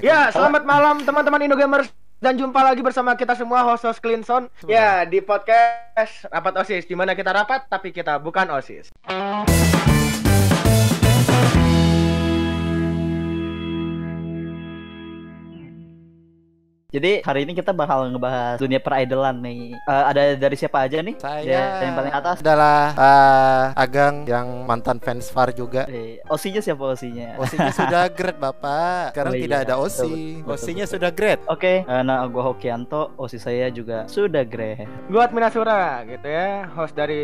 Ya, selamat malam teman-teman Indogamers dan jumpa lagi bersama kita semua host-host Cleanson. Ya, di podcast Rapat OSIS di mana kita rapat tapi kita bukan OSIS. Jadi hari ini kita bakal ngebahas dunia peridolan nih. Eh, ada dari siapa aja nih? Saya Ya, yang paling atas. adalah eh, Agang yang mantan fans VAR juga. Eh, Osinya siapa osinya? Osinya sudah grade Bapak. Sekarang Oh, tidak iya. ada Betul, Osi. betul, Osinya betul. sudah grade. Oke, eh, nah gua Hokianto, osi saya juga sudah grade. Gua Adminasura gitu ya, host dari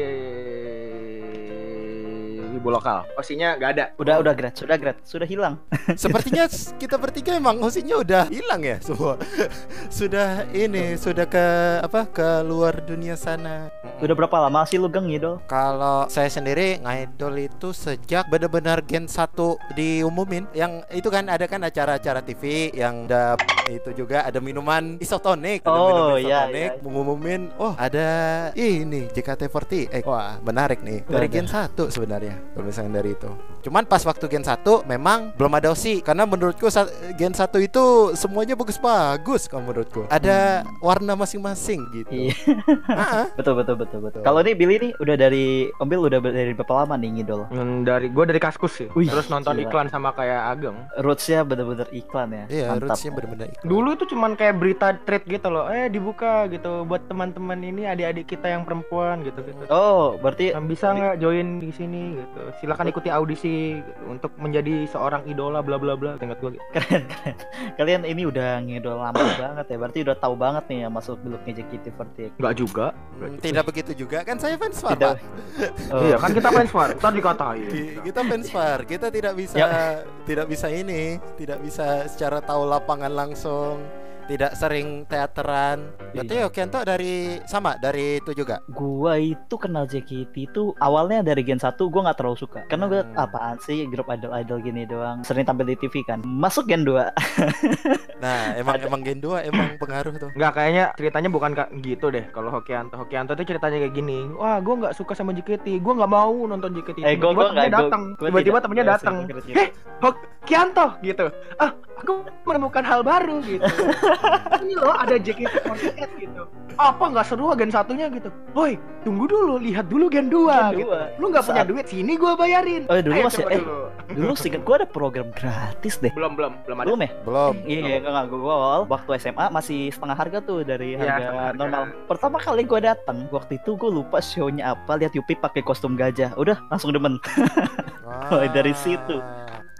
Ibu Lokal. Osinya nggak ada. Udah udah grade, sudah grade, sudah hilang. Sepertinya kita bertiga emang Osinya udah hilang ya semua. sudah ini sudah ke apa ke luar dunia sana. Udah berapa lama sih lu geng idol? Kalau saya sendiri ngidol itu sejak benar-benar Gen 1 diumumin Yang itu kan ada kan acara-acara TV yang ada itu juga ada minuman isotonik ada Oh, minuman iya, isotonik, iya. mengumumin oh ada ini JKT48 eh wah menarik nih dari. Gen 1 sebenarnya kalau misalnya dari itu cuman pas waktu Gen 1 memang belum ada OSI karena menurutku Gen 1 itu semuanya bagus-bagus kalau menurutku ada warna masing-masing gitu Iya, Ah, betul betul betul betul. Kalau nih Billy nih udah dari Om Bill udah dari berapa lama nih ngidol? Hmm, dari gua dari Kaskus sih. Wih, Terus nonton gila. iklan sama kayak Ageng. Rootsnya bener-bener iklan ya. Iya, Mantap. rootsnya bener-bener iklan. Dulu itu cuman kayak berita treat gitu loh. Eh dibuka gitu buat teman-teman ini adik-adik kita yang perempuan gitu gitu. Oh, berarti Yang bisa nggak join di sini gitu. Silakan ikuti audisi gitu, untuk menjadi seorang idola bla bla bla. Ingat gua gitu. keren keren. Kalian ini udah ngidol lama banget ya. Berarti udah tahu banget nih yang masuk beluknya JKT48. Enggak juga. Hmm, Tidak begitu juga kan saya fans VAR, Tidak. Pak. Oh. Iya kan kita fans war. Tadi dikatain. Ki- Kita fans VAR, kita tidak bisa Ya. tidak bisa ini, tidak bisa secara tahu lapangan langsung, tidak sering teateran. Berarti Iya. Okianto dari sama dari itu juga. Gua itu kenal JKT itu awalnya dari Gen 1 gua nggak terlalu suka. Karena gua Hmm. apaan sih grup idol-idol gini doang. Sering tampil di TV kan. Masuk Gen 2. Nah, emang Ada. emang Gen 2 emang pengaruh tuh. Enggak kayaknya ceritanya bukan kayak gitu deh kalau Hokianto. Hokianto tuh ceritanya kayak gini. Wah, gua nggak suka sama JKT. Gua nggak mau nonton JKT. eh gua gua gua- datang. gua datang. sering denger cerita. Eh, Hokianto gitu. Ah, aku menemukan hal baru gitu. Ini loh ada JKT48 gitu. Apa nggak seru Gen satunya gitu? Woi, tunggu dulu, lihat dulu Gen 2 Gen gitu. dua. Lu nggak punya duit, sini gua bayarin. Oh, dulu Ayo, masih- eh. dulu. Dulu singkat gua ada program gratis deh. belum belum belum ada. Belum ya? Belum. Iya, iya, enggak, enggak, gua awal waktu SMA masih setengah harga tuh dari Iya, harga harga. normal. Pertama kali gua datang, waktu itu gua lupa show-nya apa, lihat Yupi pakai kostum gajah. Udah, langsung demen. Oh, dari situ.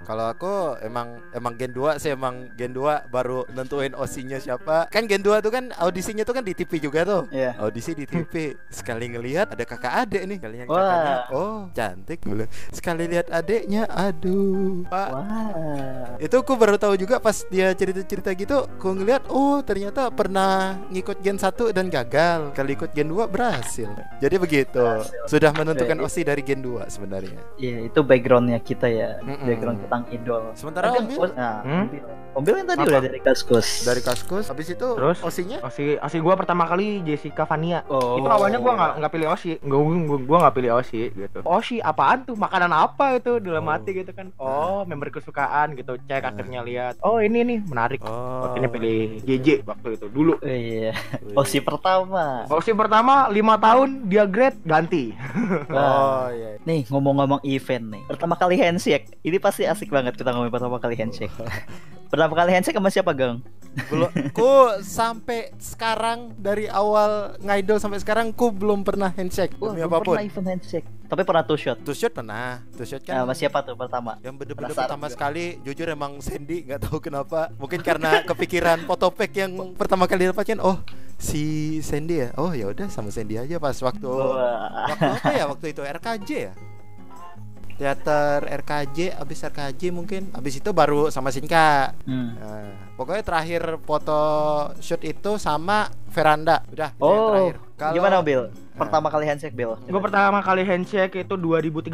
Kalau aku emang emang Gen 2 sih emang Gen 2 baru nentuin OSI-nya siapa. Kan Gen 2 tuh kan audisinya tuh kan di TV juga tuh. Iya. Audisi di TV. Sekali ngelihat ada kakak adek nih. Kalian Wah. kakaknya. Oh, cantik dulu. Sekali lihat adeknya, aduh. Pak. Wah. Itu aku baru tahu juga pas dia cerita-cerita gitu, aku ngeliat oh ternyata pernah ngikut Gen 1 dan gagal. Kali ikut Gen 2 berhasil. Jadi begitu. Berhasil. Sudah menentukan Oke. OSI dari Gen 2 sebenarnya. Iya, itu backgroundnya kita ya. Mm-mm. Background tentang idol. Sementara Tapi Om Bil? oh, nah, Hmm? Om Bil. Om Bil yang tadi Apa? udah dari Kaskus. dari Kaskus habis itu Terus? osinya Osi Osi gua pertama kali Jessica Vania. Oh. Itu awalnya gua nggak nggak pilih Osi. Gua, gua, gua nggak pilih Osi gitu. Osi apaan tuh? Makanan apa itu dalam Oh. hati gitu kan? Oh, member kesukaan gitu. Cek akhirnya lihat. Oh, ini nih menarik. oh Akhirnya pilih JJ waktu itu dulu. Iya. Osi pertama. Osi pertama lima tahun dia grade ganti. oh iya Nih ngomong-ngomong event nih. Pertama kali handshake. Ini pasti asik banget kita ngomongin pertama kali handshake. pertama kali handshake sama siapa, Gang? belum ku sampai sekarang dari awal ngaidol sampai sekarang ku belum pernah handshake Wah, belum apa pun pernah event handshake. Tapi pernah two shot. two shot pernah two shot Nah, kan sama siapa tuh pertama? yang bener-bener pertama juga. sekali jujur emang Sandy nggak tahu kenapa mungkin karena kepikiran fotopack yang pertama kali dapatkan oh si Sandy ya oh ya udah sama Sandy aja pas waktu Wah. waktu apa ya waktu itu RKJ ya teater RKJ abis RKJ mungkin abis itu baru sama Sinka Hmm. Nah, pokoknya terakhir foto shoot itu sama veranda udah Oh, terakhir Kalau- gimana Bill? Pertama kali handshake Bill? Gue pertama kali handshake itu 2013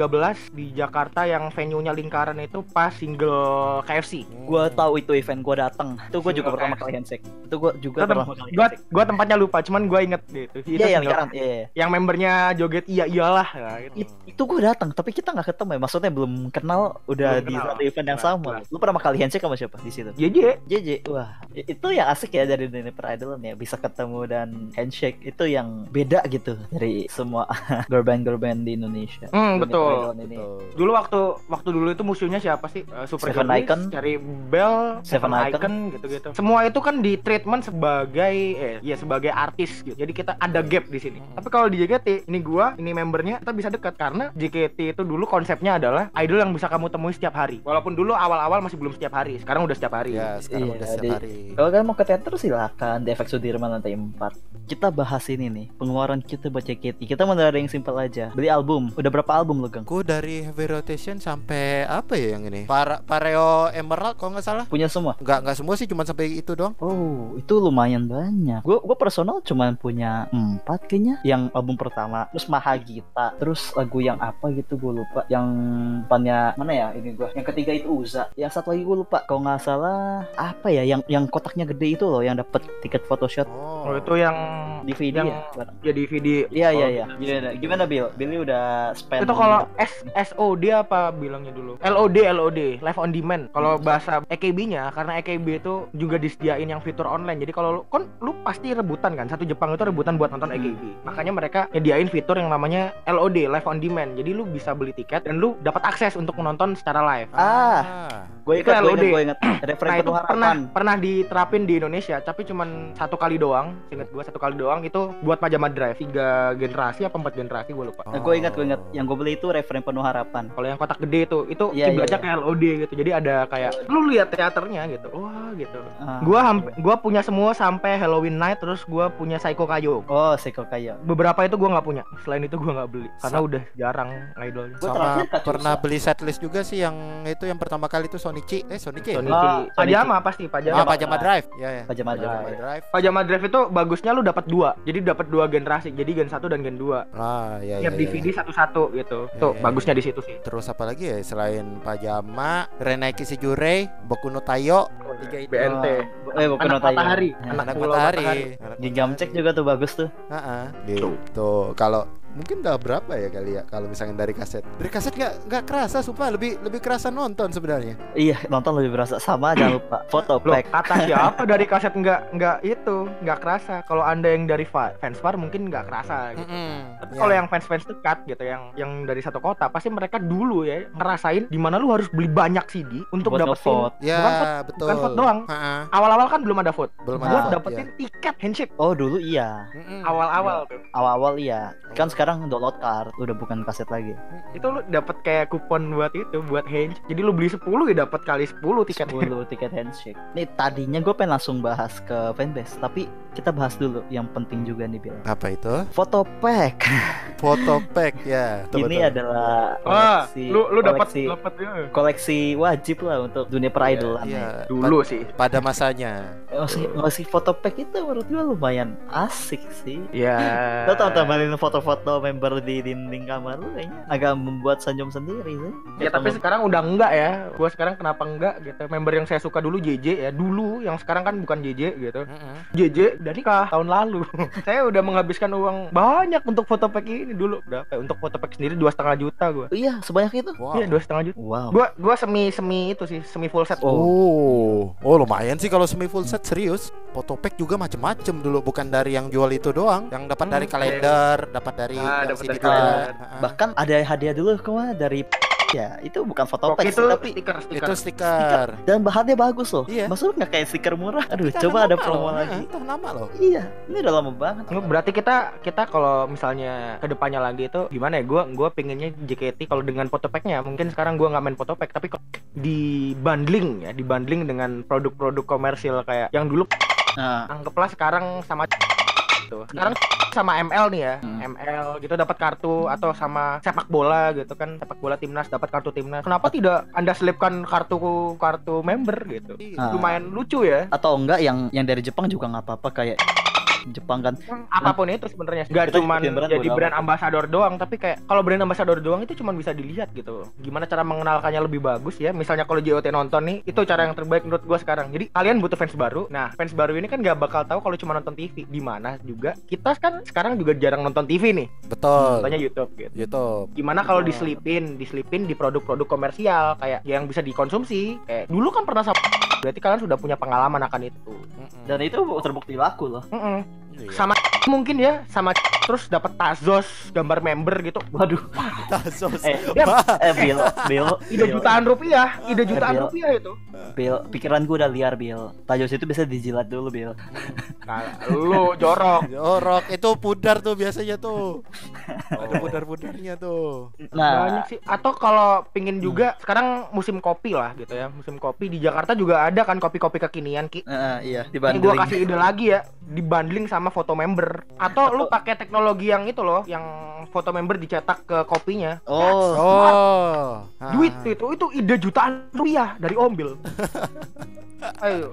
di Jakarta yang venue-nya lingkaran itu pas single KFC. Gua tahu itu event gua datang. Itu gua juga pertama kali handshake. Itu gua juga tem- pertama kali Gua handshake. gua tempatnya lupa, cuman gua inget gitu. Itu Iya, yang single- lingkaran. Iya, iya. Yang membernya joget iya iyalah. Nah, gitu. It- itu gue datang tapi kita nggak ketemu ya maksudnya belum kenal udah Belum di kenal. satu event yang Jelas, sama jelas. lu pertama kali handshake sama siapa di situ JJ. JJ wah itu yang asik ya dari dunia peridolan ya bisa ketemu dan handshake itu yang beda gitu dari semua girl band girl band di Indonesia Hmm, betul. ini. Betul. Dulu waktu waktu dulu itu musuhnya siapa sih? Eh, Super Seven Girls, Icon. cari Bell, Seven Seven, Icon. Icon gitu-gitu. Semua itu kan di treatment sebagai eh ya sebagai artis gitu. Jadi kita ada gap di sini. Hmm. Tapi kalau di JKT, ini gua, ini membernya kita bisa dekat karena JKT itu dulu konsepnya adalah idol yang bisa kamu temui setiap hari. Walaupun dulu awal-awal masih belum setiap hari, sekarang udah setiap hari. Ya, sekarang Iya, udah setiap di- hari. Kalau kalian mau ke teater silakan di efek Sudirman lantai 4 Kita bahas ini nih Pengeluaran kita buat JKT Kita mulai dari yang simpel aja Beli album Udah berapa album lo Gang? Aku dari Heavy Rotation sampai apa ya yang ini? Para Pareo Emerald kalau nggak salah. Punya semua? Nggak nggak semua sih, cuma sampai itu doang. Oh, itu lumayan banyak. Gue gue personal cuman punya empat kayaknya. Yang album pertama, terus Mahagita, terus lagu yang apa gitu gue lupa. Yang depannya mana ya ini gue? Yang ketiga itu Uza. Yang satu lagi gue lupa. Kalau nggak salah apa ya? Yang yang kotaknya gede itu loh, yang dapat tiket photoshoot Oh, itu yang DVD yang ya. ya DVD. Iya iya Oh, iya. Gimana, gimana Bill? Billy udah spend. Itu kalau S SOD apa bilangnya dulu? LOD LOD live on demand. Kalau bahasa EKB-nya karena EKB itu juga disediain yang fitur online. Jadi kalau lu kan lu pasti rebutan kan. Satu Jepang itu rebutan buat nonton EKB. Makanya mereka nyediain fitur yang namanya LOD live on demand. Jadi lu bisa beli tiket dan lu dapat akses untuk menonton secara live. Ah. Gue Itu ingat, gue LOD. ingat, gue ingat. Referen Nah itu penuh pernah harapan. pernah diterapin di Indonesia, tapi cuman satu kali doang. Ingat gua satu kali doang itu buat Pajama Drive tiga generasi apa empat generasi gue lupa. Nah, gue ingat, gue ingat. Yang gue beli itu referen penuh harapan. Kalau yang kotak gede itu, itu Iya, kiblatnya iya, kayak LOD gitu. Jadi ada kayak lu lihat teaternya gitu. Wah, gitu. Ah. Gua hamp- gua punya semua sampai Halloween Night terus gua punya Psycho Kayo. Oh, Seiko Kayo. Beberapa itu gua nggak punya. Selain itu gua nggak beli karena Sa- udah jarang idolnya. Gua Sama pernah beli setlist juga sih yang itu yang pertama kali itu Sonichi. Eh Sonichi. ya? Sonichi. Oh, Pajama pasti Ah, Pajama. Pajama Drive. Ya ya. Pajama Pajama Drive. Drive. Pajama Drive itu bagusnya lu dapat dua. Jadi dapat dua generasi. Jadi gen 1 dan gen 2. Ah, ya ya. Tiap ya, DVD ya. satu-satu gitu. Ya, Tuh, ya, bagusnya di situ sih. Terus apa lagi ya selain Pajama, Renaiki Shijurei, Boku no Tayo, tiga itu. BNT. Eh, bukan Anak Notayo. matahari. Ya. Anak Matahari. Matahari. Matahari. cek juga tuh bagus tuh. Heeh, gitu. Kalau mungkin udah berapa ya kali ya kalau misalnya dari kaset. Dari kaset nggak nggak kerasa sumpah lebih lebih kerasa nonton sebenarnya. Iya, nonton lebih berasa sama jangan lupa. Foto Loh, pack. kata siapa dari kaset nggak nggak itu nggak kerasa. Kalau anda yang dari fa- fans far mungkin nggak kerasa. Gitu. Tapi Ya. kalau yang fans-fans dekat gitu, yang yang dari satu kota, pasti mereka dulu ya ngerasain di mana lu harus beli banyak CD untuk Buat dapetin. ya bukan vote, betul. bukan vote doang. Heeh, Awal-awal kan belum ada vote. belum ada Buat vote, dapetin ya. tiket handshake. Oh, dulu iya. Awal-awal tuh. Awal-awal iya. Kan sekarang download card udah bukan kaset lagi. Itu lu dapat kayak kupon buat itu, buat handshake. Jadi lu beli 10 ya dapat kali 10 tiket. 10 tiket handshake. Nih tadinya gue pengen langsung bahas ke fanbase, tapi kita bahas dulu yang penting juga nih Bill. Apa itu? Foto pack. Foto pack ya. betul, Ini betul. adalah Wah, koleksi lu lu dapat koleksi, dapat ya. koleksi wajib lah untuk dunia peridolan. Iya, ya. Dulu sih. pa- pada masanya. Ngasih, ngasih foto pack itu menurut gue lumayan asik sih. Ya. Lo tau tambahin foto-foto member di dinding kamar lu kayaknya agak membuat senyum sendiri sih. Ya tapi sekarang udah enggak ya. Gua sekarang kenapa enggak gitu. Member yang saya suka dulu JJ ya. Dulu yang sekarang kan bukan JJ gitu. Mm-mm. JJ udah nikah tahun lalu. saya udah menghabiskan uang banyak untuk foto pack ini dulu. Berapa? ya? Untuk foto pack sendiri dua setengah juta gua. Iya, sebanyak itu. Wow. Iya dua setengah juta. Wow. Gua gua semi semi itu sih semi full set. Oh, oh lumayan sih kalau semi full set serius. Foto pack juga macem-macem dulu, bukan dari yang jual itu doang. Yang dapat Hmm, dari kalender, dapat dari Ah, yang dapat CD dari kalender. Ha-ha. Bahkan ada hadiah dulu ke mana dari ya itu bukan foto Pok pack itu tapi stiker stiker. Itu stiker. dan bahannya bagus loh. Iya. Maksudnya nggak kayak stiker murah. Aduh, Kita coba ada promo loh, lagi. ha, Itu nama loh. Iya, ini udah lama banget. Berarti kita kita kalau misalnya ke depannya lagi itu gimana ya? Gua gua pengennya JKT kalau dengan foto packnya mungkin sekarang gua nggak main foto pack tapi kalau di bundling ya di bundling dengan produk-produk komersil kayak yang dulu Nah, anggaplah sekarang sama gitu. Sekarang sama ML nih ya, Hmm. ML gitu dapat kartu atau sama sepak bola gitu kan, sepak bola timnas dapat kartu timnas. Kenapa tidak Anda selipkan kartu kartu member gitu? Iya. Ah. Lumayan lucu ya. atau enggak yang yang dari Jepang juga nggak apa-apa kayak Jepang kan. Apa pun itu sebenarnya nggak Kita cuma jadi brand ambassador doang tapi kayak kalau brand ambassador doang itu cuma bisa dilihat gitu. Gimana cara mengenalkannya lebih bagus ya? Misalnya kalau JOT nonton nih itu cara yang terbaik menurut gua sekarang. Jadi kalian butuh fans baru. Nah fans baru ini kan nggak bakal tahu kalau cuma nonton TV di mana juga kita kan sekarang juga jarang nonton TV nih. Betul. nontonnya YouTube gitu. YouTube. gimana kalau diselipin diselipin di produk-produk komersial kayak yang bisa dikonsumsi? Kayak dulu kan pernah sama berarti kalian sudah punya pengalaman akan itu Mm-mm. dan itu terbukti laku loh Mm-mm. Iya. sama mungkin ya sama terus dapat tazos gambar member gitu waduh Tazos. eh Ya, eh Bill Bill ide jutaan rupiah ide jutaan Bill. rupiah itu Bill pikiran gue udah liar Bill tajos itu bisa dijilat dulu Bill nah, lu jorok rock itu pudar tuh biasanya tuh. Ada pudar-pudarnya tuh. nah. Banyak sih. Atau kalau pingin juga sekarang musim kopi lah gitu ya. Musim kopi di Jakarta juga ada kan kopi-kopi kekinian ki. Eh, iya Ini gue kasih ide lagi ya dibanding sama foto member. Atau lu pakai teknologi yang itu loh yang foto member dicetak ke kopinya. Oh. Oh. duit itu itu ide jutaan rupiah dari Ombil. Ayo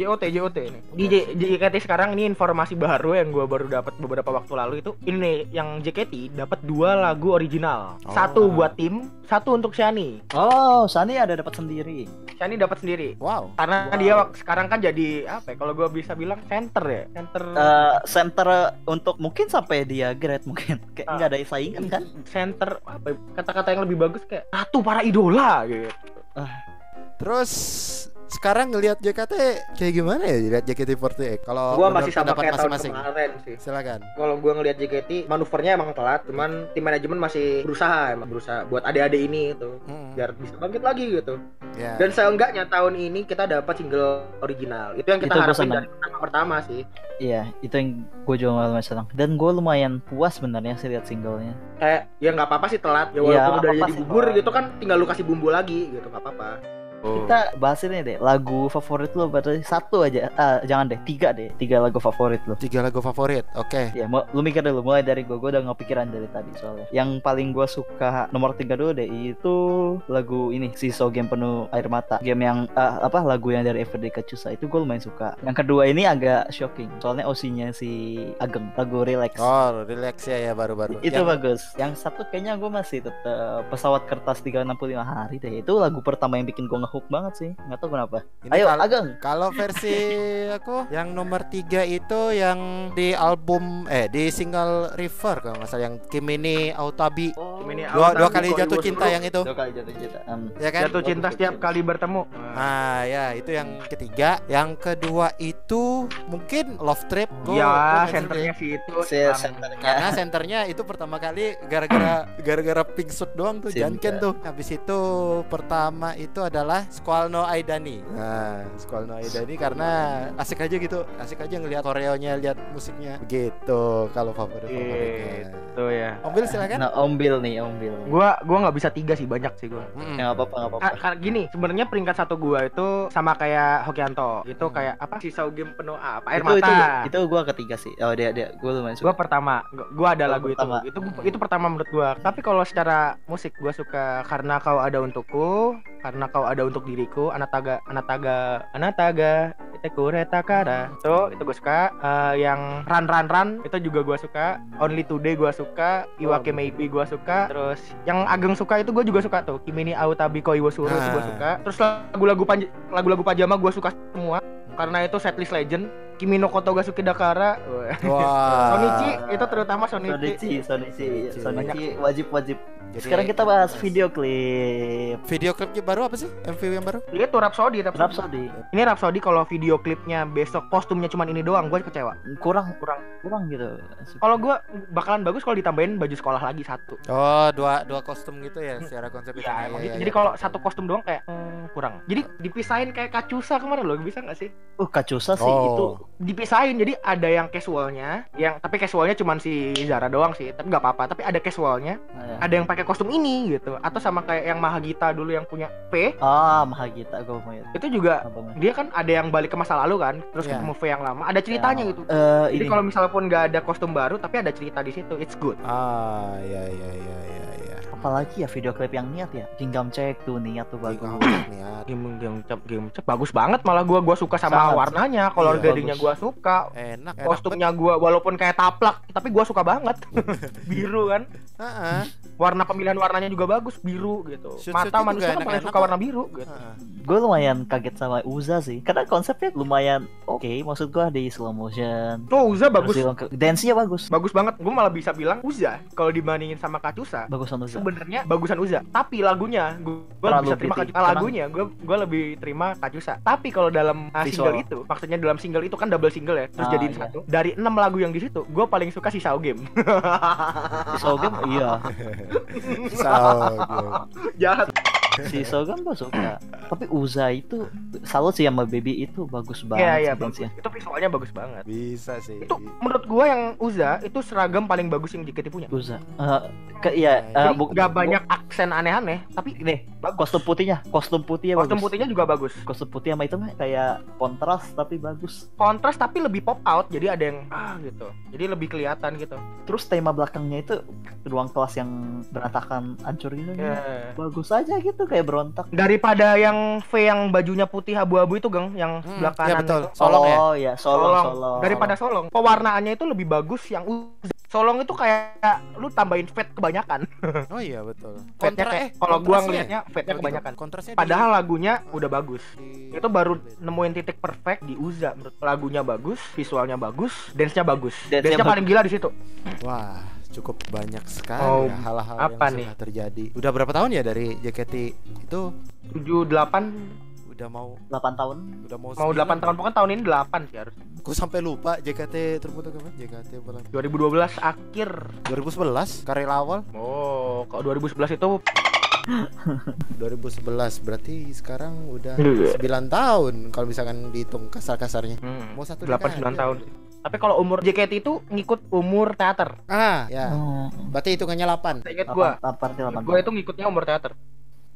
JOT JOT ini. Di J- JKT sekarang ini informasi baru yang gua baru dapat beberapa waktu lalu itu ini yang JKT dapat dua lagu original. Oh. satu buat tim satu untuk Shani. Oh Sani ada dapat sendiri? Shani dapat sendiri. Wow. karena Wow. dia sekarang kan jadi apa ya kalau gua bisa bilang center ya center. Eh, center untuk mungkin sampai dia grade mungkin. Kayak Ah. nggak ada saingan kan? Center apa ya, kata-kata yang lebih bagus kayak ratu para idola gitu. Terus sekarang ngelihat JKT kayak gimana ya lihat JKT48 kalau gua masih sama kayak tahun masing-masing. kemarin sih. Silakan. Kalau gua ngelihat JKT manuvernya emang telat cuman tim manajemen masih berusaha emang berusaha buat adik-adik ini itu Mm, biar bisa bangkit lagi gitu. Ya. dan seenggaknya tahun ini kita dapat single original. Itu yang kita Itu harapin dari pertama pertama sih. Iya itu yang gue juga lumayan senang. Dan gue lumayan puas sebenarnya sih lihat singlenya. Kayak ya nggak apa-apa sih telat. Ya Iya, walaupun nggak udah jadi bubur gitu kan tinggal lu kasih bumbu lagi gitu nggak apa-apa kita bahas ini deh lagu favorit lo berarti satu aja. Ah, jangan deh tiga deh tiga lagu favorit lo. Tiga lagu favorit oke. Ya mau lu mikir dulu mulai dari gue gue udah nggak pikiran dari tadi soalnya. Yang paling gue suka nomor tiga dulu deh itu lagu ini Siso game penuh air mata. Game yang ah, apa lagu yang dari Everyday Kacusa itu gue lumayan suka. Yang kedua ini agak shocking soalnya OC-nya si Ageng lagu Relax. Oh relax ya ya baru-baru. Itu Yang- bagus. Yang satu kayaknya gue masih tetap pesawat kertas 365 hari deh. Itu lagu pertama yang bikin gue ngehook banget sih. Nggak tahu kenapa. Ini ayo kal- Ageng. Kalau versi aku yang nomor tiga itu yang di album eh di single River kalau nggak salah yang Kimini Autabi oh, Ini dua Autabi dua kali jatuh cinta yang itu. Dua kali jatuh cinta Em, ya kan? Jatuh cinta setiap kali bertemu. Ah ya itu yang ketiga. Yang kedua itu mungkin Love Trip. Gua- ya senternya sih itu. Si emang. senternya. Karena senternya itu pertama kali gara-gara gara-gara pink suit doang tuh. Janken tuh. Habis itu pertama itu adalah Squall no Aidani. Nah Squall no Aidani karena asik aja gitu. Asik aja ngelihat koreonya lihat musiknya. Begitu kalau favorit favoritnya gitu ya. Ombil silakan. Nah Om Bill nih Om Bill gua gua nggak bisa tiga sih banyak sih gua. Mm-mm. ya nggak apa-apa nggak apa-apa. Ka- ka- gini sebenarnya peringkat satu gua itu sama kayak Hokianto. Itu Hmm. kayak apa sisa game penuh apa air itu, mata. itu itu gue ketiga sih. Oh dia dia gue lumayan gua suka pertama gua, gua ada Oh, lagu pertama. itu itu itu pertama menurut gua. Tapi kalau secara musik gua suka karena kau ada untukku karena kau ada untuk diriku anataga anataga anataga itekure takara itu itu gua suka. Eh, yang run run run itu juga gua suka. Only today gua suka. Iwake Oh. maybe gua suka. Terus yang ageng suka itu gua juga suka tuh. Kimini autabi koi iwasuru itu gua Ah. suka. Terus lagu-lagu panj- lagu-lagu pajama gua suka semua. Karena itu setlist legend. Kimi no Kotoga Suki Dakara. Wah. Sonichi itu terutama Sonichi. Sonichi Sonichi. Sonichi. Sonichi wajib wajib Jadi- sekarang kita bahas video klip video klipnya baru apa sih MV yang baru itu Rhapsody Rhapsody. Rhapsody Ini Rhapsody kalau video klipnya besok kostumnya cuman ini doang gue kecewa kurang Kurang. kurang gitu Kalau gue bakalan bagus kalau ditambahin baju sekolah lagi satu oh dua dua kostum gitu ya secara konsep itu Ya, Iya, iya, gitu. iya. Jadi kalau satu kostum doang kayak hmm, kurang. Jadi dipisahin kayak kacusa kemarin loh, bisa nggak sih? uh kacusa sih Oh. itu Dipisahin. Jadi ada yang casualnya, yang tapi casualnya cuman si Zara doang sih. Tapi nggak apa-apa. Tapi ada casualnya, Nah, ada yang pakai kostum ini gitu. Atau sama kayak yang Mahagita dulu yang punya P, ah Mahagita gue mau itu itu juga Mas? dia kan ada yang balik ke masa lalu kan, terus Iya. ketemu V yang lama. Ada ceritanya Ya, gitu. eh, Jadi ini kalau misalnya pun nggak ada kostum baru, tapi ada cerita di situ, it's good. ah ya ya ya apalagi ya video klip yang niat ya? Gingham Check tuh niat tuh bagus. Niat. Game game cep game cep bagus banget malah gua gua suka sama Sangat. warnanya color Iya, gradingnya bagus. gua suka. Enak enak kostumnya gua walaupun kayak taplak tapi gua suka banget. Biru kan? Warna pemilihan warnanya juga bagus biru gitu. Shoot-shootnya mata manusia kan paling suka kok. warna biru gitu. Gue lumayan kaget sama Uza sih karena konsepnya lumayan oke maksud gue di slow motion. Tuh Uza bagus. dance-nya bagus. Bagus banget. Gua malah bisa bilang Uza kalau dibandingin sama Kacusa bagusan Uza sebenarnya bagusan Uza tapi lagunya Terlalu bisa terima pretty. Kacusa lagunya gua gua lebih terima Kacusa tapi kalau dalam uh, Visual. single itu maksudnya dalam single itu kan double single ya terus Ah, jadiin iya. satu dari enam lagu yang di situ gua paling suka si Sao Game si Sogam iya Salah. jahat si Sogam gue suka. Tapi Uza itu salut sih sama Baby itu bagus banget iya iya bagus. itu visualnya bagus banget. Bisa sih. itu menurut gua yang Uza itu seragam paling bagus yang JKT punya. Uza. Eh, ke iya eh, Jadi bu- nggak bu- banyak aksen aneh-aneh tapi ini bagus. Kostum putihnya kostum putihnya kostum bagus. putihnya juga bagus. Kostum putih sama itu mah kayak kontras tapi bagus. Kontras tapi lebih pop out jadi ada yang ah gitu. Jadi lebih kelihatan gitu. Terus tema belakangnya itu ruang kelas yang berantakan hancur gitu. Ya. bagus aja gitu kayak berontak daripada yang V yang bajunya putih abu-abu itu gang yang Hmm, sebelah iya kanan betul. itu. Solong ya? oh ya solong Solong. solong daripada solong pewarnaannya itu lebih bagus yang Uza. solong itu kayak lu tambahin fat kebanyakan Oh iya betul. fatnya kayak eh, kalau gua ngelihatnya ya? fatnya gitu. kebanyakan Kontrasnya di- padahal lagunya udah bagus di- itu baru nemuin titik perfect di Uza menurut lagunya bagus visualnya bagus dance-nya bagus Dance-nya dance-nya paling gila di situ Wah, cukup banyak sekali Oh, ya hal-hal apa yang nih? sudah terjadi. Udah berapa tahun ya dari JKT itu? 7 8 Udah mau 8 tahun udah mau mau 8 tahun pokoknya tahun ini 8 sih harus Gue sampai lupa JKT terputus kapan? JKT bulan 2012 akhir 2011 karya awal oh kalau 2011 itu 2011 berarti sekarang udah Iya. 9 tahun kalau misalkan dihitung kasar-kasarnya. hmm, Mau satu 8 dekade. 9 tahun sih. Tapi kalau umur JKT itu ngikut umur teater. Ah, ya. oh, Berarti hitungannya 8. Saya ingat gua. 8 8 Gua itu ngikutnya umur teater.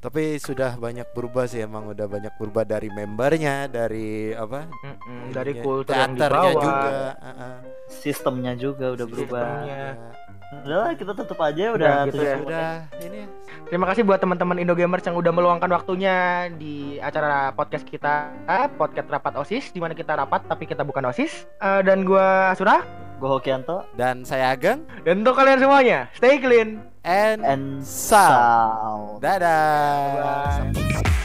Tapi sudah banyak berubah sih emang udah banyak berubah dari membernya, dari apa? Mm-mm, dari ininya, kultur yang teaternya dibawa. juga. ah, ah. sistemnya juga udah berubah Sistemnya. Ya, udah lah, kita tutup aja Udah, udah gitu ya. udah ini ya. Terima kasih buat teman-teman Indogamers yang udah meluangkan waktunya di acara podcast kita, podcast rapat OSIS di mana kita rapat tapi kita bukan OSIS. Eh, dan gua Surah gue Hokianto Dan saya Ageng dan untuk kalian semuanya, stay clean. and, and Sal. Sal. Dadah. Bye. Sampai-